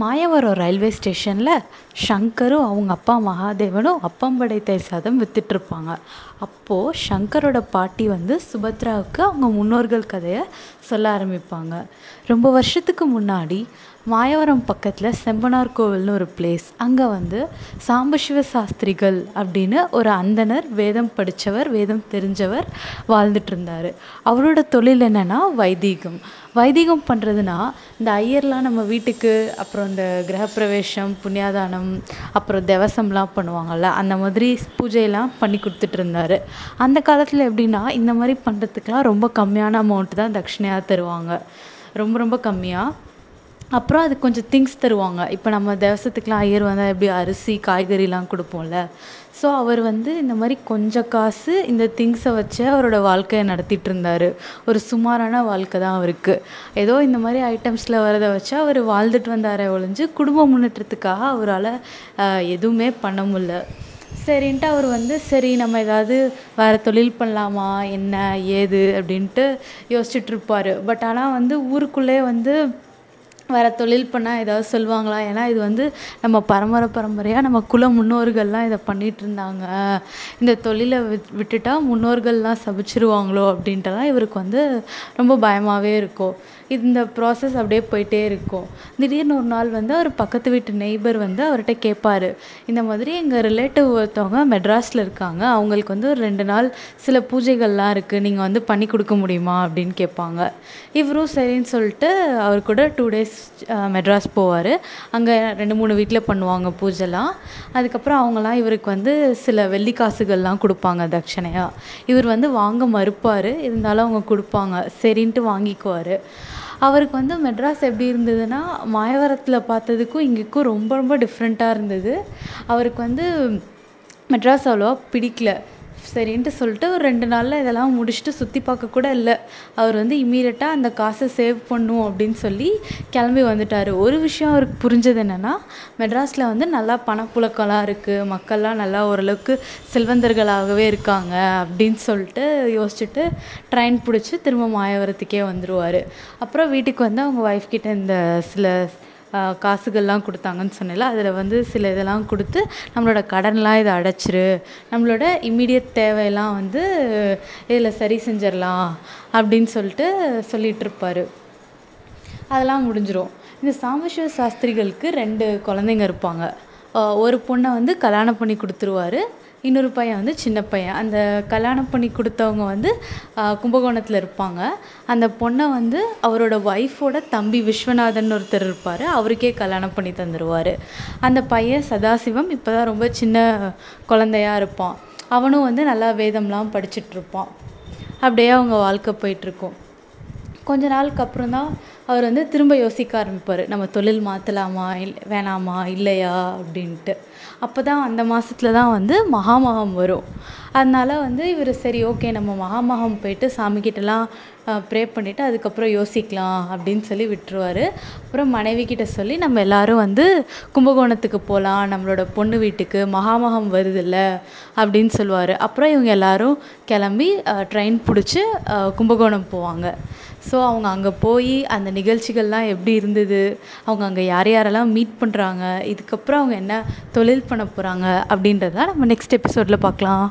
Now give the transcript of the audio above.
Mayavaram railway ஸ்டேஷனில் ஷங்கரும் அவங்க அப்பா மகாதேவனும் அப்பம் வடை தயிர் சாதம் விற்றுட்ருப்பாங்க அப்போது ஷங்கரோட பாட்டி வந்து சுபத்ராவுக்கு அவங்க முன்னோர்கள் கதையை சொல்ல ஆரம்பிப்பாங்க. ரொம்ப வருஷத்துக்கு முன்னாடி மாயவரம் பக்கத்தில் செம்பனார் கோவில்னு ஒரு ப்ளேஸ் அங்கே வந்து சாம்பசிவ சாஸ்திரிகள் அப்படின்னு ஒரு அந்தணர் வேதம் படித்தவர் வேதம் தெரிஞ்சவர் வாழ்ந்துட்டுருந்தாரு. அவரோட தொழில் என்னென்னா வைதீகம். வைதீகம் பண்ணுறதுனா இந்த ஐயர்லாம் நம்ம வீட்டுக்கு அப்புறம் இந்த கிரகப்பிரவேசம் புண்ணியாதானம் அப்புறம் திவசம்லாம் பண்ணுவாங்கள்ல அந்த மாதிரி பூஜையெல்லாம் பண்ணி கொடுத்துட்ருந்தாரு அந்த காலத்தில் எப்படின்னா இந்த மாதிரி பண்ணுறதுக்குலாம் ரொம்ப கம்மியான அமௌண்ட் தான் தட்சிணையாக தருவாங்க. ரொம்ப ரொம்ப கம்மியாக அப்புறம் அதுக்கு கொஞ்சம் திங்ஸ் தருவாங்க. இப்போ நம்ம திவசத்துக்குலாம் ஐயர் வந்தால் எப்படி அரிசி காய்கறிலாம் கொடுப்போம்ல. ஸோ அவர் வந்து இந்த மாதிரி கொஞ்சம் காசு இந்த திங்ஸை வச்சு அவரோட வாழ்க்கைய நடத்திட்டுருந்தாரு ஒரு சுமாரான வாழ்க்கை தான் அவருக்கு. ஏதோ இந்த மாதிரி ஐட்டம்ஸில் வரதை வச்சு அவர் வாழ்ந்துட்டு வந்தாரே ஒழிஞ்சு குடும்ப முன்னேற்றத்துக்காக அவரால் எதுவுமே பண்ண முடில சரின்ட்டு அவர் வந்து சரி நம்ம ஏதாவது வேறு தொழில் பண்ணலாமா? என்ன? ஏது? அப்படின்ட்டு யோசிச்சிட்ருப்பார் பட் ஆனால் வந்து ஊருக்குள்ளே வந்து வேறு தொழில் பண்ணால் ஏதாவது சொல்லுவாங்களா? ஏன்னா இது வந்து நம்ம பரம்பரை பரம்பரையாக நம்ம குல முன்னோர்கள்லாம் இதை பண்ணிகிட்ருந்தாங்க இந்த தொழிலை விட் விட்டுட்டா முன்னோர்கள்லாம் சபிச்சிருவாங்களோ அப்படின்ட்டுலாம் இவருக்கு வந்து ரொம்ப பயமாகவே இருக்கும். இந்த ப்ராசஸ் அப்படியே போயிட்டே இருக்கும். திடீர்னு ஒரு நாள் வந்து அவர் பக்கத்து வீட்டு நெய்பர் வந்து அவர்கிட்ட கேட்பாரு இந்த மாதிரி எங்கள் ரிலேட்டிவ் ஒருத்தவங்க மெட்ராஸில் இருக்காங்க. அவங்களுக்கு வந்து ஒரு ரெண்டு நாள் சில பூஜைகள்லாம் இருக்குது நீங்கள் வந்து பண்ணி கொடுக்க முடியுமா அப்படின்னு கேட்பாங்க இவரும் சரின்னு சொல்லிட்டு அவர் கூட டூ டேஸ் மெட்ராஸ் போவார். அங்கே ரெண்டு மூணு வீட்டில் பண்ணுவாங்க பூஜைலாம். அதுக்கப்புறம் அவங்களாம் இவருக்கு வந்து சில வெள்ளி காசுகள்லாம் கொடுப்பாங்க தட்சணையாக இவர் வந்து வாங்க மறுப்பார். இருந்தாலும் அவங்க கொடுப்பாங்க. சரின்ட்டு வாங்கிக்குவார். அவருக்கு வந்து மெட்ராஸ் எப்படி இருந்ததுன்னா மாயவரத்தில் பார்த்ததுக்கும் இங்கேக்கும் ரொம்ப ரொம்ப டிஃப்ரெண்ட்டாக இருந்தது. அவருக்கு வந்து மெட்ராஸ் அவ்வளோவா பிடிக்கல. சரின்ட்டு சொல்லிட்டு ஒரு ரெண்டு நாளில் இதெல்லாம் முடிச்சுட்டு சுற்றி பார்க்க கூட இல்லை. அவர் வந்து இம்மீடியட்டாக அந்த காசை சேவ் பண்ணும் அப்படின்னு சொல்லி கிளம்பி வந்துட்டார். ஒரு விஷயம் அவருக்கு புரிஞ்சது என்னென்னா மெட்ராஸில் வந்து நல்லா பணப்புழக்கம்லாம் இருக்குது மக்கள்லாம் நல்லா ஓரளவுக்கு செல்வந்தர்களாகவே இருக்காங்க அப்படின்னு சொல்லிட்டு யோசிச்சுட்டு ட்ரெயின் பிடிச்சி திரும்ப மாயவரத்துக்கே வந்துடுவார் அப்புறம் வீட்டுக்கு வந்து அவங்க ஒய்ஃப் கிட்ட இந்த சில காசுகள்லாம் கொடுத்தாங்கன்னு சொன்னேன்ல அதில் வந்து சில இதெல்லாம் கொடுத்து நம்மளோட கடன்லாம் இதை அடைச்சிரு நம்மளோட இம்மீடியட் தேவையெல்லாம் வந்து இதில் சரி செஞ்சிடலாம் அப்படின்னு சொல்லிட்டு சொல்லிகிட்ருப்பாரு அதெல்லாம் முடிஞ்சிடும் இந்த சாம்பசிவ சாஸ்திரிகளுக்கு ரெண்டு குழந்தைங்க இருப்பாங்க. ஒரு பொண்ணை வந்து கல்யாணம் பண்ணி கொடுத்துருவாரு. இன்னொரு பையன் வந்து சின்ன பையன். அந்த கல்யாணம் பண்ணி கொடுத்தவங்க வந்து கும்பகோணத்தில் இருப்பாங்க. அந்த பொண்ணை வந்து அவரோட ஒய்ஃபோட தம்பி விஸ்வநாதன் ஒருத்தர் இருப்பார். அவருக்கே கல்யாணம் பண்ணி தந்துடுவார் அந்த பையன் சதாசிவம் இப்போ தான் ரொம்ப சின்ன குழந்தையா இருப்பான். அவனும் வந்து நல்லா வேதம்லாம் படிச்சிட்ருப்பான் அப்படியே அவங்க வாழ்க்கை போயிட்டுருக்கும் கொஞ்ச நாளுக்கு அப்புறம் தான் அவர் வந்து திரும்ப யோசிக்க ஆரம்பிப்பார். நம்ம தொழில் மாற்றலாமா இல் வேணாமா? இல்லையா? அப்படின்ட்டு. அப்போ தான் அந்த மாதத்துல தான் வந்து மகாமகம் வரும். அதனால் வந்து இவர் சரி ஓகே நம்ம மகாமகம் போயிட்டு சாமிக்கிட்டலாம் ப்ரே பண்ணிவிட்டு அதுக்கப்புறம் யோசிக்கலாம் அப்படின்னு சொல்லி விட்டுருவாரு. அப்புறம் மனைவிக்கிட்ட சொல்லி நம்ம எல்லோரும் வந்து கும்பகோணத்துக்கு போகலாம் நம்மளோட பொண்ணு வீட்டுக்கு மகாமகம் வருதுல்ல அப்படின்னு சொல்லுவார். அப்புறம் இவங்க எல்லோரும் கிளம்பி ட்ரெயின் பிடிச்சி கும்பகோணம் போவாங்க. ஸோ அவங்க அங்கே போய் அந்த நிகழ்ச்சிகள்லாம் எப்படி இருந்தது? அவங்க அங்கே யார் யாரெல்லாம் மீட் பண்ணுறாங்க இதுக்கப்புறம் அவங்க என்ன தொழில் பண்ண போகிறாங்க அப்படின்றத நம்ம நெக்ஸ்ட் எபிசோடில் பார்க்கலாம்.